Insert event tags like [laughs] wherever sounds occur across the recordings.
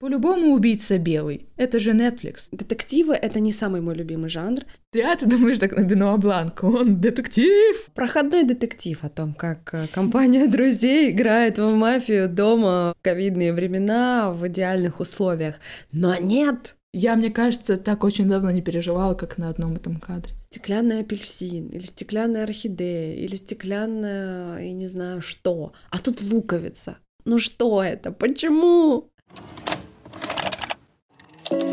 По-любому убийца белый. Это же Netflix. Детективы — это не самый мой любимый жанр. Да, ты думаешь так на Бенуа Бланко, он детектив. Проходной детектив о том, как э, компания друзей играет в мафию дома в ковидные времена в идеальных условиях. Но нет! Я, мне кажется, так очень давно не переживала, как на одном этом кадре. Стеклянный апельсин, или стеклянная орхидея, или стеклянная, я не знаю что. А тут луковица. Ну что это? Почему? Друзья,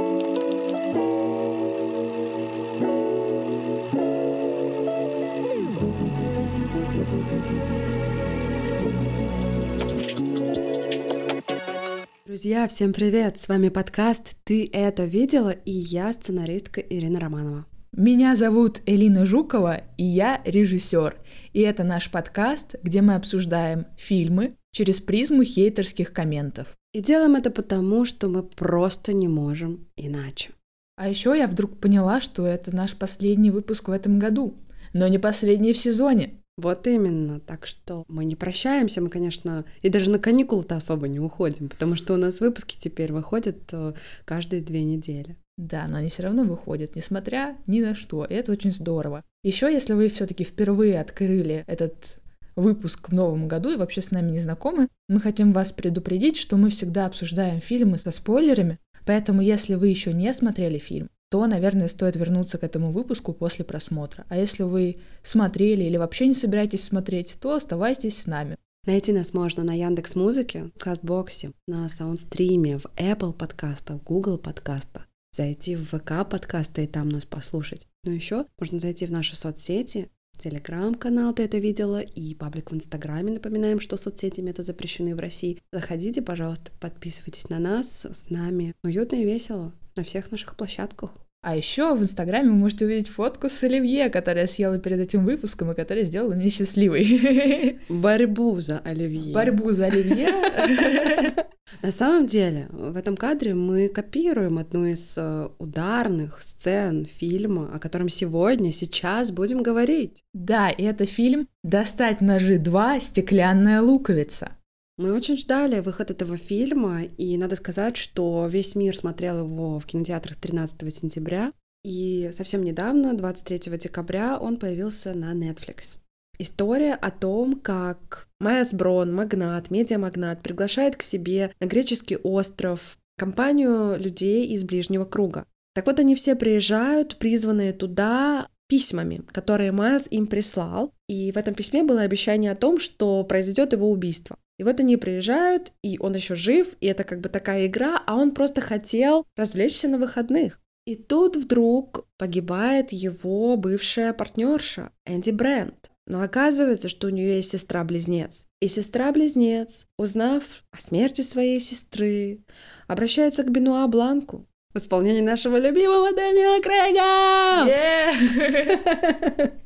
всем привет! С вами подкаст «Ты это видела?» и я сценаристка Ирина Романова. Меня зовут Элина Жукова, и я режиссер. И это наш подкаст, где мы обсуждаем фильмы через призму хейтерских комментов. И делаем это потому, что мы просто не можем иначе. А еще я вдруг поняла, что это наш последний выпуск в этом году, но не последний в сезоне. Вот именно. Так что мы не прощаемся, мы, конечно, и даже на каникулы-то особо не уходим, потому что у нас выпуски теперь выходят э, каждые две недели. Да, но они все равно выходят, несмотря ни на что. И это очень здорово. Еще, если вы все-таки впервые открыли этот выпуск в новом году и вообще с нами не знакомы, мы хотим вас предупредить, что мы всегда обсуждаем фильмы со спойлерами, поэтому если вы еще не смотрели фильм, то, наверное, стоит вернуться к этому выпуску после просмотра. А если вы смотрели или вообще не собираетесь смотреть, то оставайтесь с нами. Найти нас можно на Яндекс Музыке, в Кастбоксе, на Саундстриме, в Apple подкастах, Google подкастах. Зайти в ВК подкасты и там нас послушать. Но еще можно зайти в наши соцсети, Телеграм-канал ты это видела и паблик в Инстаграме. Напоминаем, что соцсети это запрещены в России. Заходите, пожалуйста, подписывайтесь на нас, с нами. Уютно и весело на всех наших площадках. А еще в Инстаграме вы можете увидеть фотку с Оливье, которая съела перед этим выпуском и которая сделала меня счастливой. [laughs] Борьбу за Оливье. Борьбу за Оливье. [laughs] На самом деле, в этом кадре мы копируем одну из э, ударных сцен фильма, о котором сегодня, сейчас будем говорить. Да, и это фильм «Достать ножи 2. Стеклянная луковица». Мы очень ждали выход этого фильма, и надо сказать, что весь мир смотрел его в кинотеатрах 13 сентября, и совсем недавно, 23 декабря, он появился на Netflix. История о том, как Майлз Брон, магнат, медиамагнат, приглашает к себе на греческий остров компанию людей из ближнего круга. Так вот, они все приезжают, призванные туда письмами, которые Майлз им прислал. И в этом письме было обещание о том, что произойдет его убийство. И вот они приезжают, и он еще жив, и это как бы такая игра, а он просто хотел развлечься на выходных. И тут вдруг погибает его бывшая партнерша Энди Брент. Но оказывается, что у нее есть сестра-близнец. И сестра-близнец, узнав о смерти своей сестры, обращается к Бенуа Бланку в исполнении нашего любимого Дэниела Крейга! Yeah! [laughs]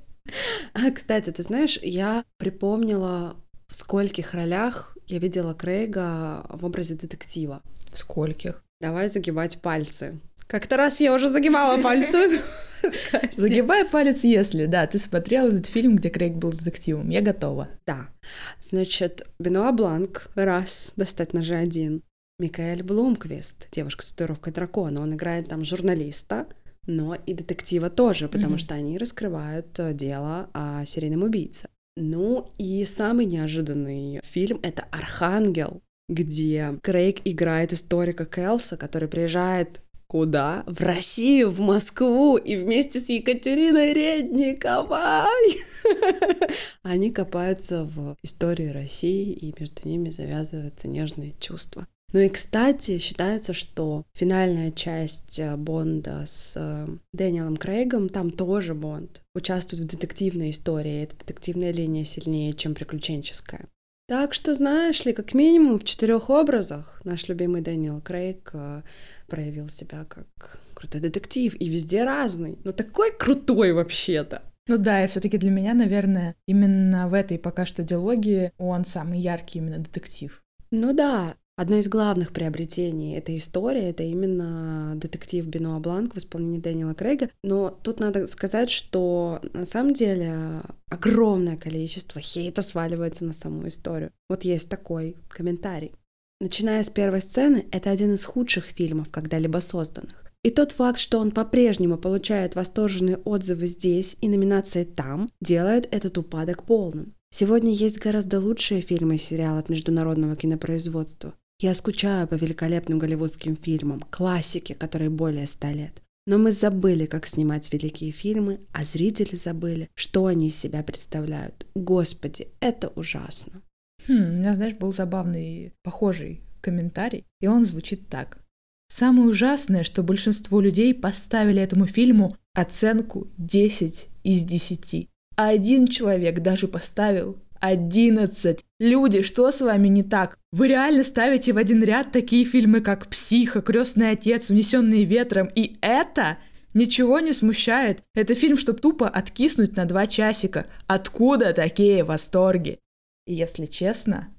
А, кстати, ты знаешь, я припомнила в скольких ролях я видела Крейга в образе детектива. В скольких? Давай загибать пальцы. Как-то раз я уже загибала пальцы. [laughs] Загибай палец, если, да, ты смотрел этот фильм, где Крейг был детективом. Я готова. Да. Значит, Бенуа Бланк, раз, достать ножи один. Микаэль Блумквист, девушка с татуировкой дракона, он играет там журналиста, но и детектива тоже, потому что они раскрывают э, дело о серийном убийце. Ну и самый неожиданный фильм — это «Архангел», где Крейг играет историка Келса, который приезжает Куда? В Россию, в Москву и вместе с Екатериной Редниковой. [laughs] Они копаются в истории России, и между ними завязываются нежные чувства. Ну и, кстати, считается, что финальная часть э, Бонда с э, Дэниелом Крейгом, там тоже Бонд участвует в детективной истории. Эта детективная линия сильнее, чем приключенческая. Так что, знаешь ли, как минимум в четырех образах наш любимый Дэниел Крейг э, проявил себя как крутой детектив и везде разный. Но такой крутой вообще-то. Ну да, и все-таки для меня, наверное, именно в этой пока что диалогии он самый яркий именно детектив. Ну да, Одно из главных приобретений этой истории — это именно детектив Бенуа Бланк в исполнении Дэниела Крейга. Но тут надо сказать, что на самом деле огромное количество хейта сваливается на саму историю. Вот есть такой комментарий. Начиная с первой сцены, это один из худших фильмов, когда-либо созданных. И тот факт, что он по-прежнему получает восторженные отзывы здесь и номинации там, делает этот упадок полным. Сегодня есть гораздо лучшие фильмы и сериалы от международного кинопроизводства. Я скучаю по великолепным голливудским фильмам, классике, которой более ста лет. Но мы забыли, как снимать великие фильмы, а зрители забыли, что они из себя представляют. Господи, это ужасно. Хм, у меня, знаешь, был забавный, похожий комментарий, и он звучит так. Самое ужасное, что большинство людей поставили этому фильму оценку 10 из 10. А один человек даже поставил 11. Люди, что с вами не так? Вы реально ставите в один ряд такие фильмы, как «Психо», «Крестный отец», «Унесенные ветром», и это ничего не смущает. Это фильм, чтобы тупо откиснуть на два часика. Откуда такие восторги? И если честно,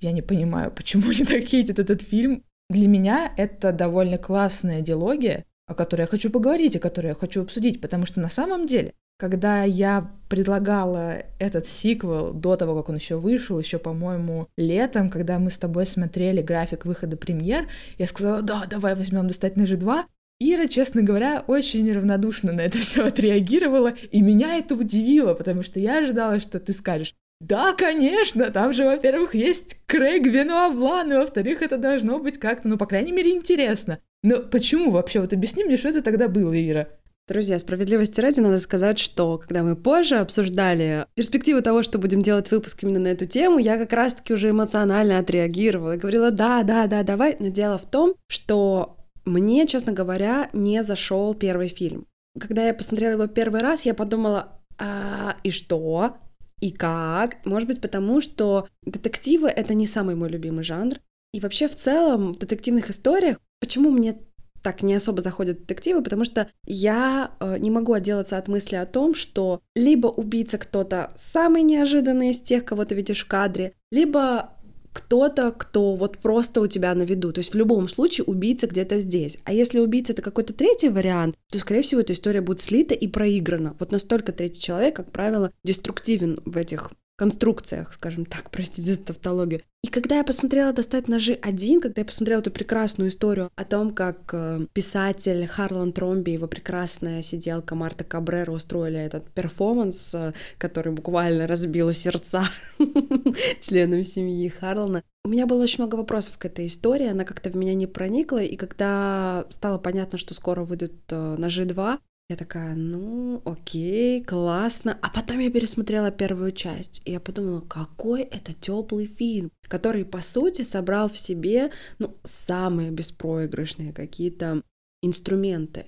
я не понимаю, почему они так хейтят этот фильм. Для меня это довольно классная диалогия, о которой я хочу поговорить, о которой я хочу обсудить, потому что на самом деле, когда я предлагала этот сиквел до того, как он еще вышел, еще, по-моему, летом, когда мы с тобой смотрели график выхода премьер, я сказала, да, давай возьмем достать ножи 2. Ира, честно говоря, очень равнодушно на это [laughs] все отреагировала, и меня это удивило, потому что я ожидала, что ты скажешь, да, конечно, там же, во-первых, есть Крейг Венуаблан, и во-вторых, это должно быть как-то, ну, по крайней мере, интересно. Но почему вообще? Вот объясни мне, что это тогда было, Ира? Друзья, справедливости ради надо сказать, что когда мы позже обсуждали перспективу того, что будем делать выпуск именно на эту тему, я как раз-таки уже эмоционально отреагировала и говорила, да, да, да, давай. Но дело в том, что мне, честно говоря, не зашел первый фильм. Когда я посмотрела его первый раз, я подумала, а, и что? И как? Может быть, потому что детективы — это не самый мой любимый жанр. И вообще в целом в детективных историях, почему мне так не особо заходят детективы, потому что я э, не могу отделаться от мысли о том, что либо убийца кто-то самый неожиданный из тех, кого ты видишь в кадре, либо кто-то, кто вот просто у тебя на виду. То есть в любом случае убийца где-то здесь. А если убийца это какой-то третий вариант, то, скорее всего, эта история будет слита и проиграна. Вот настолько третий человек, как правило, деструктивен в этих конструкциях, скажем так, [laughs] простите за тавтологию. И когда я посмотрела «Достать ножи один», когда я посмотрела эту прекрасную историю о том, как э, писатель Харлан Тромби и его прекрасная сиделка Марта Кабрера устроили этот перформанс, э, который буквально разбил сердца [laughs] членам семьи Харлана, у меня было очень много вопросов к этой истории, она как-то в меня не проникла, и когда стало понятно, что скоро выйдут э, «Ножи 2», я такая, ну, окей, классно. А потом я пересмотрела первую часть, и я подумала, какой это теплый фильм, который, по сути, собрал в себе, ну, самые беспроигрышные какие-то инструменты.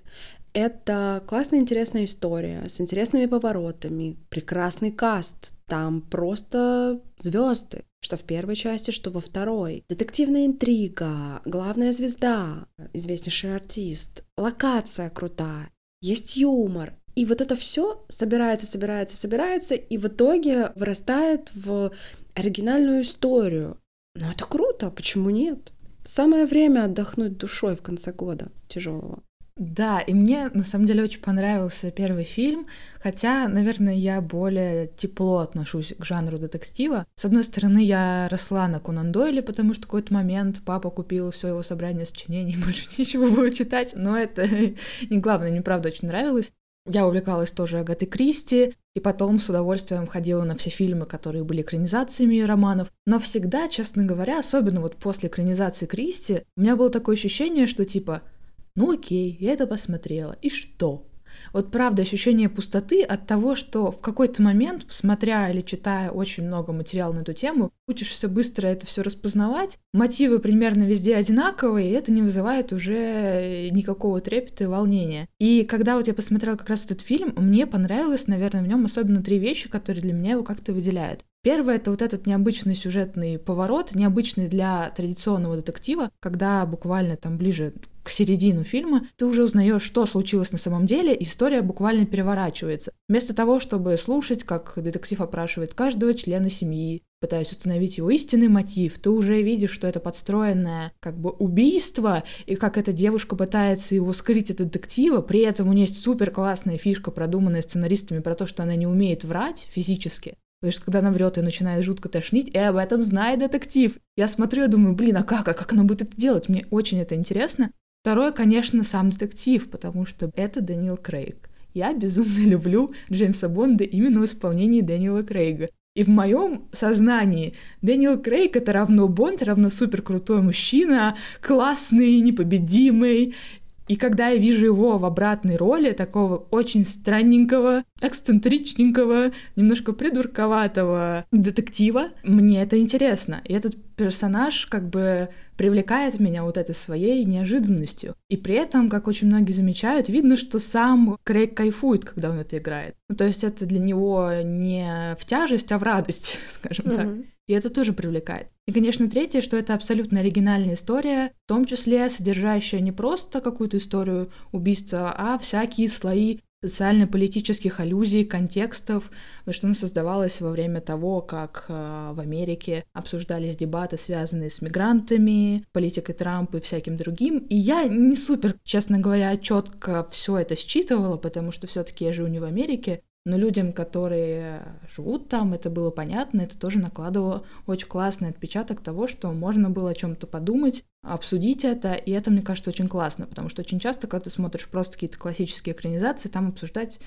Это классная, интересная история с интересными поворотами, прекрасный каст. Там просто звезды, что в первой части, что во второй. Детективная интрига, главная звезда, известнейший артист, локация крутая есть юмор. И вот это все собирается, собирается, собирается, и в итоге вырастает в оригинальную историю. Ну это круто, почему нет? Самое время отдохнуть душой в конце года тяжелого. Да, и мне на самом деле очень понравился первый фильм, хотя, наверное, я более тепло отношусь к жанру детектива. С одной стороны, я росла на Конан Дойле, потому что в какой-то момент папа купил все его собрание сочинений, [laughs] больше ничего было читать, но это [laughs] не главное, мне правда очень нравилось. Я увлекалась тоже Агатой Кристи, и потом с удовольствием ходила на все фильмы, которые были экранизациями ее романов. Но всегда, честно говоря, особенно вот после экранизации Кристи, у меня было такое ощущение, что типа ну окей, я это посмотрела. И что? Вот правда ощущение пустоты от того, что в какой-то момент, смотря или читая очень много материала на эту тему, учишься быстро это все распознавать, мотивы примерно везде одинаковые, и это не вызывает уже никакого трепета и волнения. И когда вот я посмотрела как раз этот фильм, мне понравилось, наверное, в нем особенно три вещи, которые для меня его как-то выделяют. Первое — это вот этот необычный сюжетный поворот, необычный для традиционного детектива, когда буквально там ближе к середину фильма ты уже узнаешь, что случилось на самом деле, история буквально переворачивается. Вместо того, чтобы слушать, как детектив опрашивает каждого члена семьи, пытаясь установить его истинный мотив, ты уже видишь, что это подстроенное как бы убийство, и как эта девушка пытается его скрыть от детектива, при этом у нее есть супер классная фишка, продуманная сценаристами про то, что она не умеет врать физически, Потому что когда она врет, ее начинает жутко тошнить, и об этом знает детектив. Я смотрю и думаю, блин, а как, а как она будет это делать? Мне очень это интересно. Второе, конечно, сам детектив, потому что это Дэниел Крейг. Я безумно [laughs] люблю Джеймса Бонда именно в исполнении Дэниела Крейга. И в моем сознании Дэниел Крейг это равно Бонд, равно супер крутой мужчина, классный, непобедимый. И когда я вижу его в обратной роли, такого очень странненького, эксцентричненького, немножко придурковатого детектива, мне это интересно. И этот персонаж как бы привлекает меня вот этой своей неожиданностью. И при этом, как очень многие замечают, видно, что сам Крейг кайфует, когда он это играет. Ну, то есть это для него не в тяжесть, а в радость, [laughs] скажем mm-hmm. так. И это тоже привлекает. И, конечно, третье, что это абсолютно оригинальная история, в том числе содержащая не просто какую-то историю убийства, а всякие слои социально-политических аллюзий, контекстов, что она создавалась во время того, как э, в Америке обсуждались дебаты, связанные с мигрантами, политикой Трампа и всяким другим. И я не супер, честно говоря, четко все это считывала, потому что все-таки я живу не в Америке, но людям, которые живут там, это было понятно, это тоже накладывало очень классный отпечаток того, что можно было о чем-то подумать, обсудить это, и это, мне кажется, очень классно, потому что очень часто, когда ты смотришь просто какие-то классические экранизации, там обсуждать,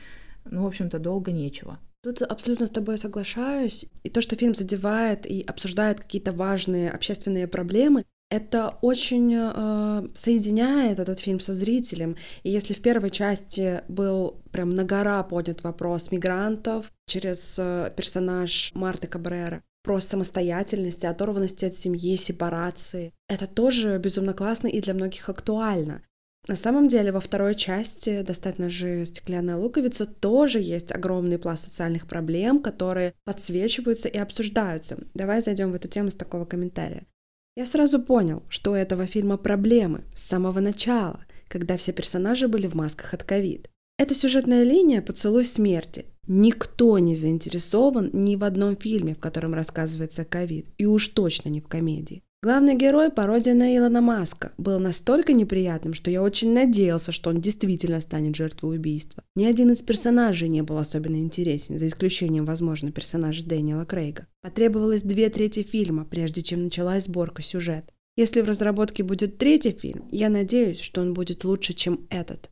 ну, в общем-то, долго нечего. Тут абсолютно с тобой соглашаюсь. И то, что фильм задевает и обсуждает какие-то важные общественные проблемы, это очень э, соединяет этот фильм со зрителем. И если в первой части был прям на гора поднят вопрос мигрантов через э, персонаж Марты Кабрера, про самостоятельность, оторванности от семьи, сепарации. Это тоже безумно классно и для многих актуально. На самом деле, во второй части «Достать ножи. Стеклянная луковица» тоже есть огромный пласт социальных проблем, которые подсвечиваются и обсуждаются. Давай зайдем в эту тему с такого комментария. Я сразу понял, что у этого фильма проблемы с самого начала, когда все персонажи были в масках от ковид. Это сюжетная линия «Поцелуй смерти». Никто не заинтересован ни в одном фильме, в котором рассказывается ковид, и уж точно не в комедии. Главный герой, пародия на Илона Маска, был настолько неприятным, что я очень надеялся, что он действительно станет жертвой убийства. Ни один из персонажей не был особенно интересен, за исключением, возможно, персонажа Дэниела Крейга. Потребовалось две трети фильма, прежде чем началась сборка сюжета. Если в разработке будет третий фильм, я надеюсь, что он будет лучше, чем этот.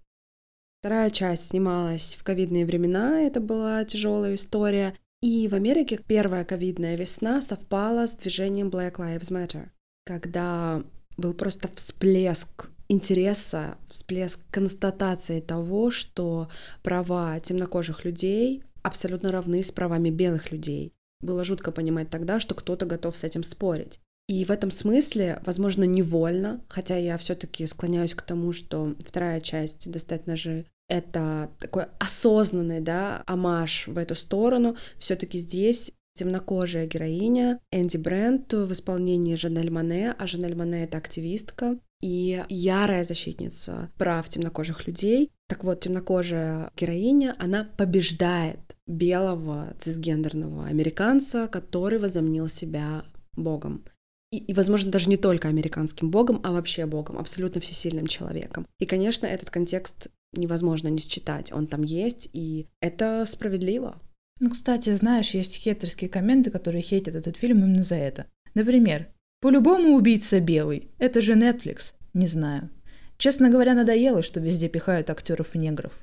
Вторая часть снималась в ковидные времена, это была тяжелая история, и в Америке первая ковидная весна совпала с движением Black Lives Matter когда был просто всплеск интереса, всплеск констатации того, что права темнокожих людей абсолютно равны с правами белых людей. Было жутко понимать тогда, что кто-то готов с этим спорить. И в этом смысле, возможно, невольно, хотя я все-таки склоняюсь к тому, что вторая часть «Достать ножи» — это такой осознанный, да, амаш в эту сторону. Все-таки здесь темнокожая героиня Энди Брент в исполнении Жанель Мане, а Жанель Мане — это активистка и ярая защитница прав темнокожих людей. Так вот, темнокожая героиня, она побеждает белого цисгендерного американца, который возомнил себя богом. И, и, возможно, даже не только американским богом, а вообще богом, абсолютно всесильным человеком. И, конечно, этот контекст невозможно не считать. Он там есть, и это справедливо. Ну, кстати, знаешь, есть хейтерские комменты, которые хейтят этот фильм именно за это. Например, «По-любому убийца белый. Это же Netflix». Не знаю. Честно говоря, надоело, что везде пихают актеров и негров.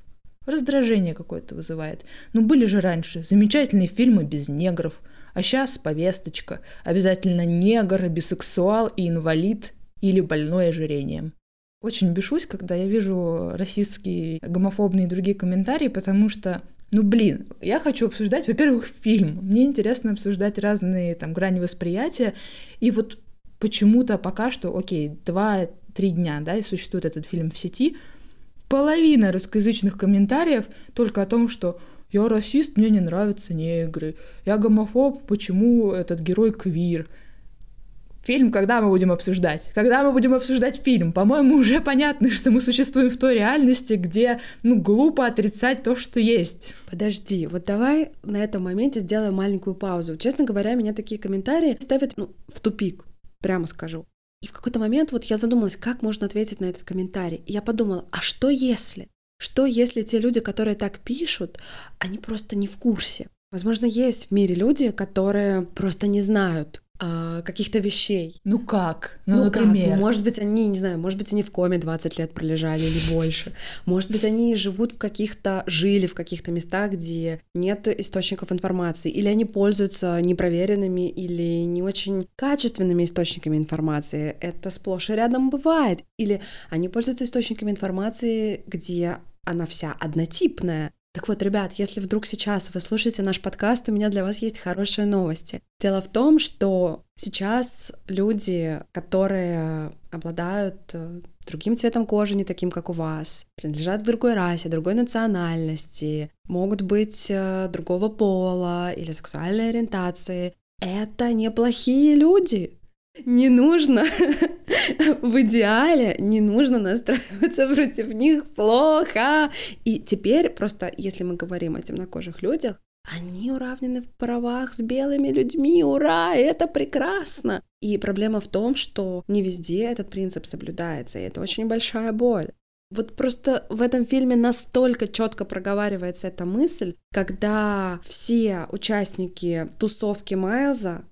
Раздражение какое-то вызывает. Ну, были же раньше замечательные фильмы без негров. А сейчас повесточка. Обязательно негр, бисексуал и инвалид или больной ожирением. Очень бешусь, когда я вижу российские гомофобные и другие комментарии, потому что ну, блин, я хочу обсуждать, во-первых, фильм. Мне интересно обсуждать разные там грани восприятия. И вот почему-то пока что, окей, два-три дня, да, и существует этот фильм в сети, половина русскоязычных комментариев только о том, что я расист, мне не нравятся негры, я гомофоб, почему этот герой квир, Фильм, когда мы будем обсуждать? Когда мы будем обсуждать фильм? По-моему, уже понятно, что мы существуем в той реальности, где, ну, глупо отрицать то, что есть. Подожди, вот давай на этом моменте сделаем маленькую паузу. Честно говоря, меня такие комментарии ставят ну, в тупик, прямо скажу. И в какой-то момент вот я задумалась, как можно ответить на этот комментарий. И я подумала, а что если? Что если те люди, которые так пишут, они просто не в курсе? Возможно, есть в мире люди, которые просто не знают а, каких-то вещей. Ну как? Ну, Ну, например. как? Может быть, они, не знаю, может быть, они в коме 20 лет пролежали или больше. Может быть, они живут в каких-то, жили в каких-то местах, где нет источников информации, или они пользуются непроверенными или не очень качественными источниками информации. Это сплошь и рядом бывает. Или они пользуются источниками информации, где она вся однотипная. Так вот, ребят, если вдруг сейчас вы слушаете наш подкаст, у меня для вас есть хорошие новости. Дело в том, что сейчас люди, которые обладают э, другим цветом кожи, не таким, как у вас, принадлежат к другой расе, другой национальности, могут быть э, другого пола или сексуальной ориентации, это неплохие люди. Не нужно [laughs] [laughs] в идеале, не нужно настраиваться против них плохо. И теперь просто, если мы говорим о темнокожих людях, они уравнены в правах с белыми людьми, ура, это прекрасно. И проблема в том, что не везде этот принцип соблюдается, и это очень большая боль. Вот просто в этом фильме настолько четко проговаривается эта мысль, когда все участники тусовки Майлза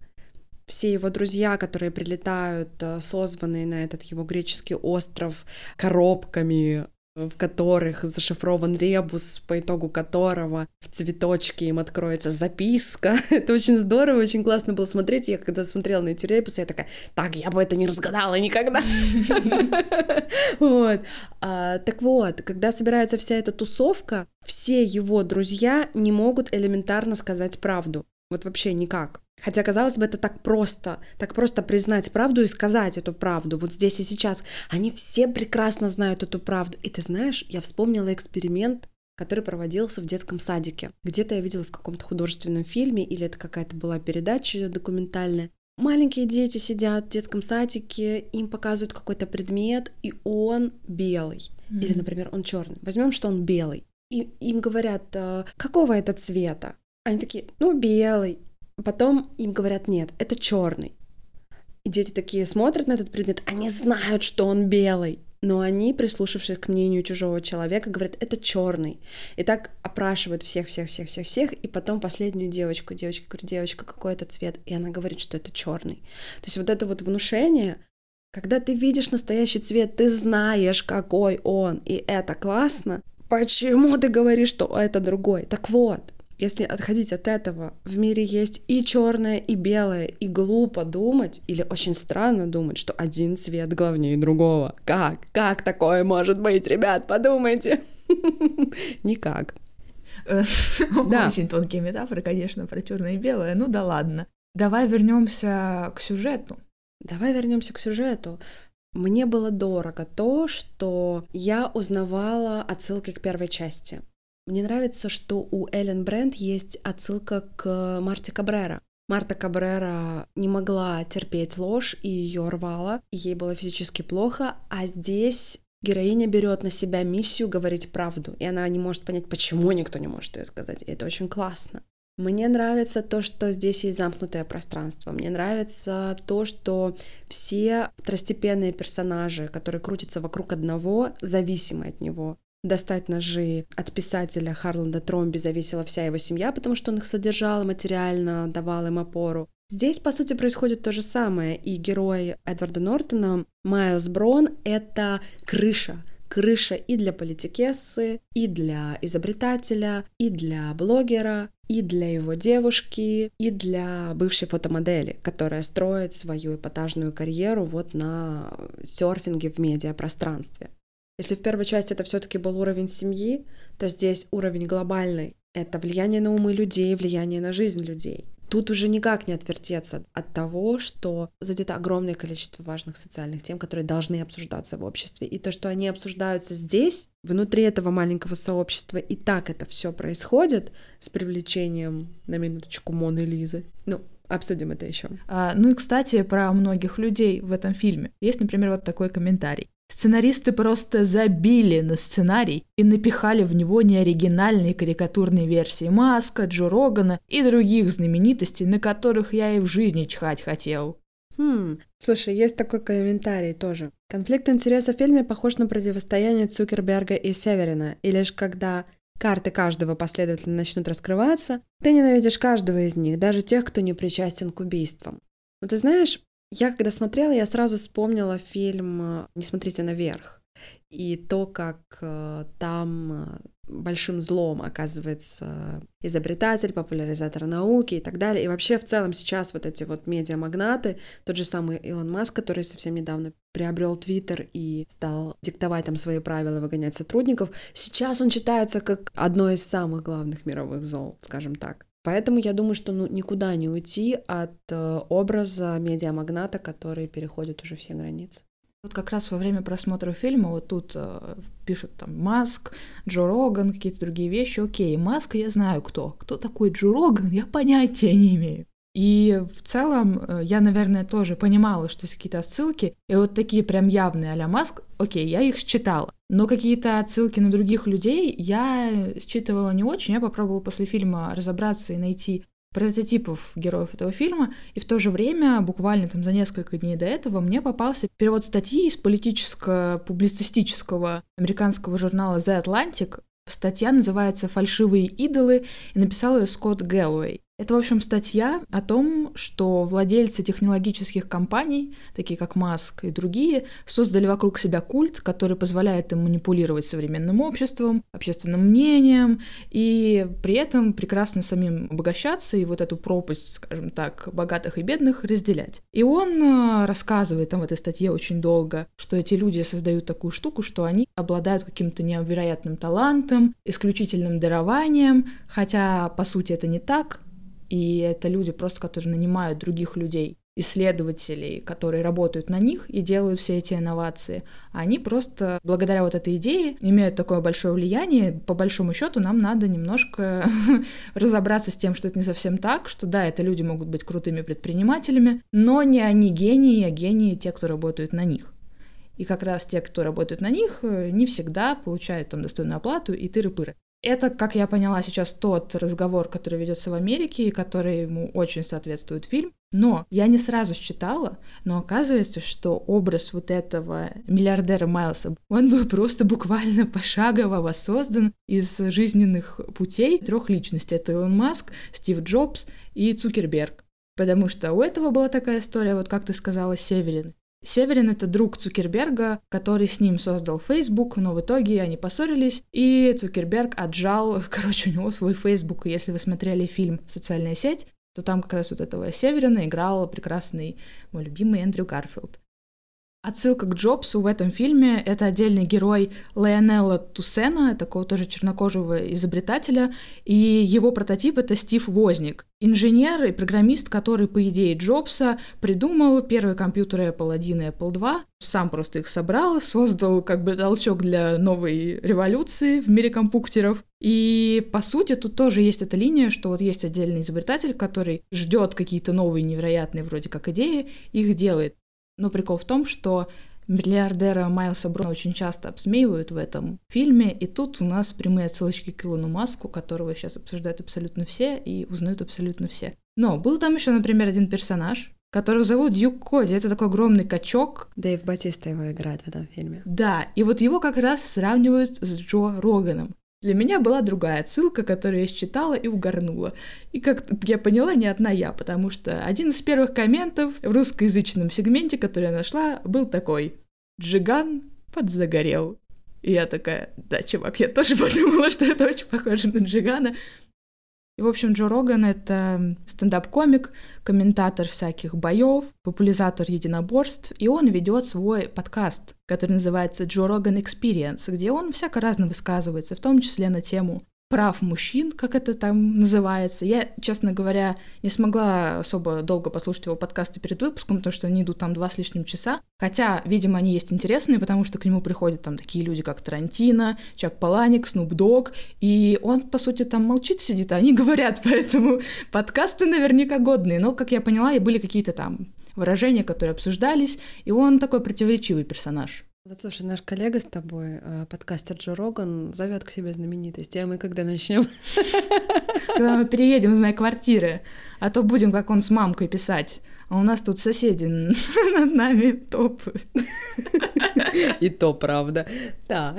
все его друзья, которые прилетают, э, созванные на этот его греческий остров коробками, в которых зашифрован ребус, по итогу которого в цветочке им откроется записка. [laughs] Это очень здорово, очень классно было смотреть. Я когда смотрела на эти ребусы, я такая, так, я бы это не разгадала никогда. [laughs] Вот. А, Так вот, когда собирается вся эта тусовка, все его друзья не могут элементарно сказать правду. Вот вообще никак. Хотя, казалось бы, это так просто, так просто признать правду и сказать эту правду, вот здесь и сейчас. Они все прекрасно знают эту правду. И ты знаешь, я вспомнила эксперимент, который проводился в детском садике. Где-то я видела в каком-то художественном фильме, или это какая-то была передача документальная. Маленькие дети сидят в детском садике, им показывают какой-то предмет, и он белый. Или, например, он черный. Возьмем, что он белый. И им говорят, «А, какого это цвета? Они такие, ну, белый. Потом им говорят, нет, это черный. И дети такие смотрят на этот предмет, они знают, что он белый, но они, прислушавшись к мнению чужого человека, говорят, это черный. И так опрашивают всех, всех, всех, всех, всех, и потом последнюю девочку. Девочка говорит, девочка, какой это цвет? И она говорит, что это черный. То есть вот это вот внушение, когда ты видишь настоящий цвет, ты знаешь, какой он, и это классно. Почему ты говоришь, что это другой? Так вот, если отходить от этого, в мире есть и черное, и белое, и глупо думать, или очень странно думать, что один цвет главнее другого. Как? Как такое может быть, ребят? Подумайте. [laughs] Никак. Э, [laughs] Да. Очень тонкие метафоры, конечно, про черное и белое. Ну да ладно. Давай вернемся к сюжету. Давай вернемся к сюжету. Мне было дорого то, что я узнавала отсылки к первой части. Мне нравится, что у Эллен Брент есть отсылка к Марте Кабрера. Марта Кабрера не могла терпеть ложь и ее рвала, ей было физически плохо, а здесь героиня берет на себя миссию говорить правду, и она не может понять, почему никто не может ее сказать. И это очень классно. Мне нравится то, что здесь есть замкнутое пространство. Мне нравится то, что все второстепенные персонажи, которые крутятся вокруг одного, зависимы от него. Достать ножи от писателя Харланда Тромби зависела вся его семья, потому что он их содержал материально, давал им опору. Здесь, по сути, происходит то же самое, и герой Эдварда Нортона, Майлз Брон, это крыша, крыша и для политикессы, и для изобретателя, и для блогера, и для его девушки, и для бывшей фотомодели, которая строит свою эпатажную карьеру вот на серфинге в медиапространстве. Если в первой части это все-таки был уровень семьи, то здесь уровень глобальный. Это влияние на умы людей, влияние на жизнь людей. Тут уже никак не отвертеться от того, что задето огромное количество важных социальных тем, которые должны обсуждаться в обществе. И то, что они обсуждаются здесь, внутри этого маленького сообщества, и так это все происходит с привлечением, на минуточку, Моны Лизы. Ну, обсудим это еще. А, ну и, кстати, про многих людей в этом фильме. Есть, например, вот такой комментарий. Сценаристы просто забили на сценарий и напихали в него неоригинальные карикатурные версии Маска, Джо Рогана и других знаменитостей, на которых я и в жизни чхать хотел. Хм, слушай, есть такой комментарий тоже. Конфликт интересов в фильме похож на противостояние Цукерберга и Северина, и лишь когда карты каждого последовательно начнут раскрываться. Ты ненавидишь каждого из них, даже тех, кто не причастен к убийствам. Но ты знаешь, я когда смотрела, я сразу вспомнила фильм «Не смотрите наверх» и то, как э, там э, большим злом оказывается изобретатель, популяризатор науки и так далее. И вообще в целом сейчас вот эти вот медиамагнаты, тот же самый Илон Маск, который совсем недавно приобрел Твиттер и стал диктовать там свои правила, выгонять сотрудников, сейчас он считается как одно из самых главных мировых зол, скажем так. Поэтому я думаю, что ну, никуда не уйти от э, образа медиамагната, который переходит уже все границы. Вот как раз во время просмотра фильма вот тут э, пишут там Маск, Джо Роган, какие-то другие вещи. Окей, Маск я знаю кто. Кто такой Джо Роган, я понятия не имею. И в целом э, я, наверное, тоже понимала, что есть какие-то отсылки. И вот такие прям явные а Маск, окей, я их считала. Но какие-то отсылки на других людей я считывала не очень. Я попробовала после фильма разобраться и найти прототипов героев этого фильма, и в то же время, буквально там за несколько дней до этого, мне попался перевод статьи из политическо-публицистического американского журнала The Atlantic. Статья называется «Фальшивые идолы», и написал ее Скотт Гэллоуэй. Это, в общем, статья о том, что владельцы технологических компаний, такие как Маск и другие, создали вокруг себя культ, который позволяет им манипулировать современным обществом, общественным мнением, и при этом прекрасно самим обогащаться и вот эту пропасть, скажем так, богатых и бедных разделять. И он э, рассказывает там в этой статье очень долго, что эти люди создают такую штуку, что они обладают каким-то невероятным талантом, исключительным дарованием, хотя, по сути, это не так, и это люди просто, которые нанимают других людей, исследователей, которые работают на них и делают все эти инновации. Они просто, благодаря вот этой идее, имеют такое большое влияние. По большому счету нам надо немножко [laughs] разобраться с тем, что это не совсем так, что да, это люди могут быть крутыми предпринимателями, но не они гении, а гении те, кто работают на них. И как раз те, кто работают на них, не всегда получают там достойную оплату и тыры-пыры. Это, как я поняла сейчас, тот разговор, который ведется в Америке и который ему очень соответствует фильм. Но я не сразу считала, но оказывается, что образ вот этого миллиардера Майлса, он был просто буквально пошагово воссоздан из жизненных путей трех личностей. Это Илон Маск, Стив Джобс и Цукерберг. Потому что у этого была такая история, вот как ты сказала, Северин. Северин — это друг Цукерберга, который с ним создал Facebook, но в итоге они поссорились, и Цукерберг отжал, [laughs] короче, у него свой Facebook. Если вы смотрели фильм «Социальная сеть», то там как раз вот этого Северина играл прекрасный мой любимый Эндрю Гарфилд. Отсылка к Джобсу в этом фильме — это отдельный герой Леонелла Тусена, такого тоже чернокожего изобретателя, и его прототип — это Стив Возник, инженер и программист, который, по идее Джобса, придумал первые компьютеры Apple 1 и Apple 2, сам просто их собрал, [laughs] создал как бы толчок для новой революции в мире компьютеров. И, по сути, тут тоже есть эта линия, что вот есть отдельный изобретатель, который ждет какие-то новые невероятные вроде как идеи, их делает. Но прикол в том, что миллиардера Майлса Брона очень часто обсмеивают в этом фильме, и тут у нас прямые отсылочки к Илону Маску, которого сейчас обсуждают абсолютно все и узнают абсолютно все. Но был там еще, например, один персонаж, которого зовут Дьюк Коди. Это такой огромный качок. Дэйв Батиста его играет в этом фильме. Да, и вот его как раз сравнивают с Джо Роганом. Для меня была другая отсылка, которую я считала и угорнула. И как я поняла, не одна я, потому что один из первых комментов в русскоязычном сегменте, который я нашла, был такой «Джиган подзагорел». И я такая, да, чувак, я тоже [laughs] подумала, что это очень похоже на Джигана. И, в общем, Джо Роган — это стендап-комик, комментатор всяких боев, популяризатор единоборств, и он ведет свой подкаст, который называется Джо Роган Experience, где он всяко разно высказывается, в том числе на тему прав мужчин, как это там называется. Я, честно говоря, не смогла особо долго послушать его подкасты перед выпуском, потому что они идут там два с лишним часа. Хотя, видимо, они есть интересные, потому что к нему приходят там такие люди, как Тарантино, Чак Паланик, Снуп Дог, и он, по сути, там молчит, сидит, а они [laughs] говорят, поэтому подкасты наверняка годные. Но, как я поняла, и были какие-то там выражения, которые обсуждались, и он такой противоречивый персонаж. Вот слушай, наш коллега с тобой, э, подкастер Джо Роган, зовет к себе знаменитости, а мы когда начнем? [laughs] Когда мы переедем из моей квартиры, а то будем, как он с мамкой, писать. А у нас тут соседи [laughs] над нами топают. [laughs] И то правда. Так.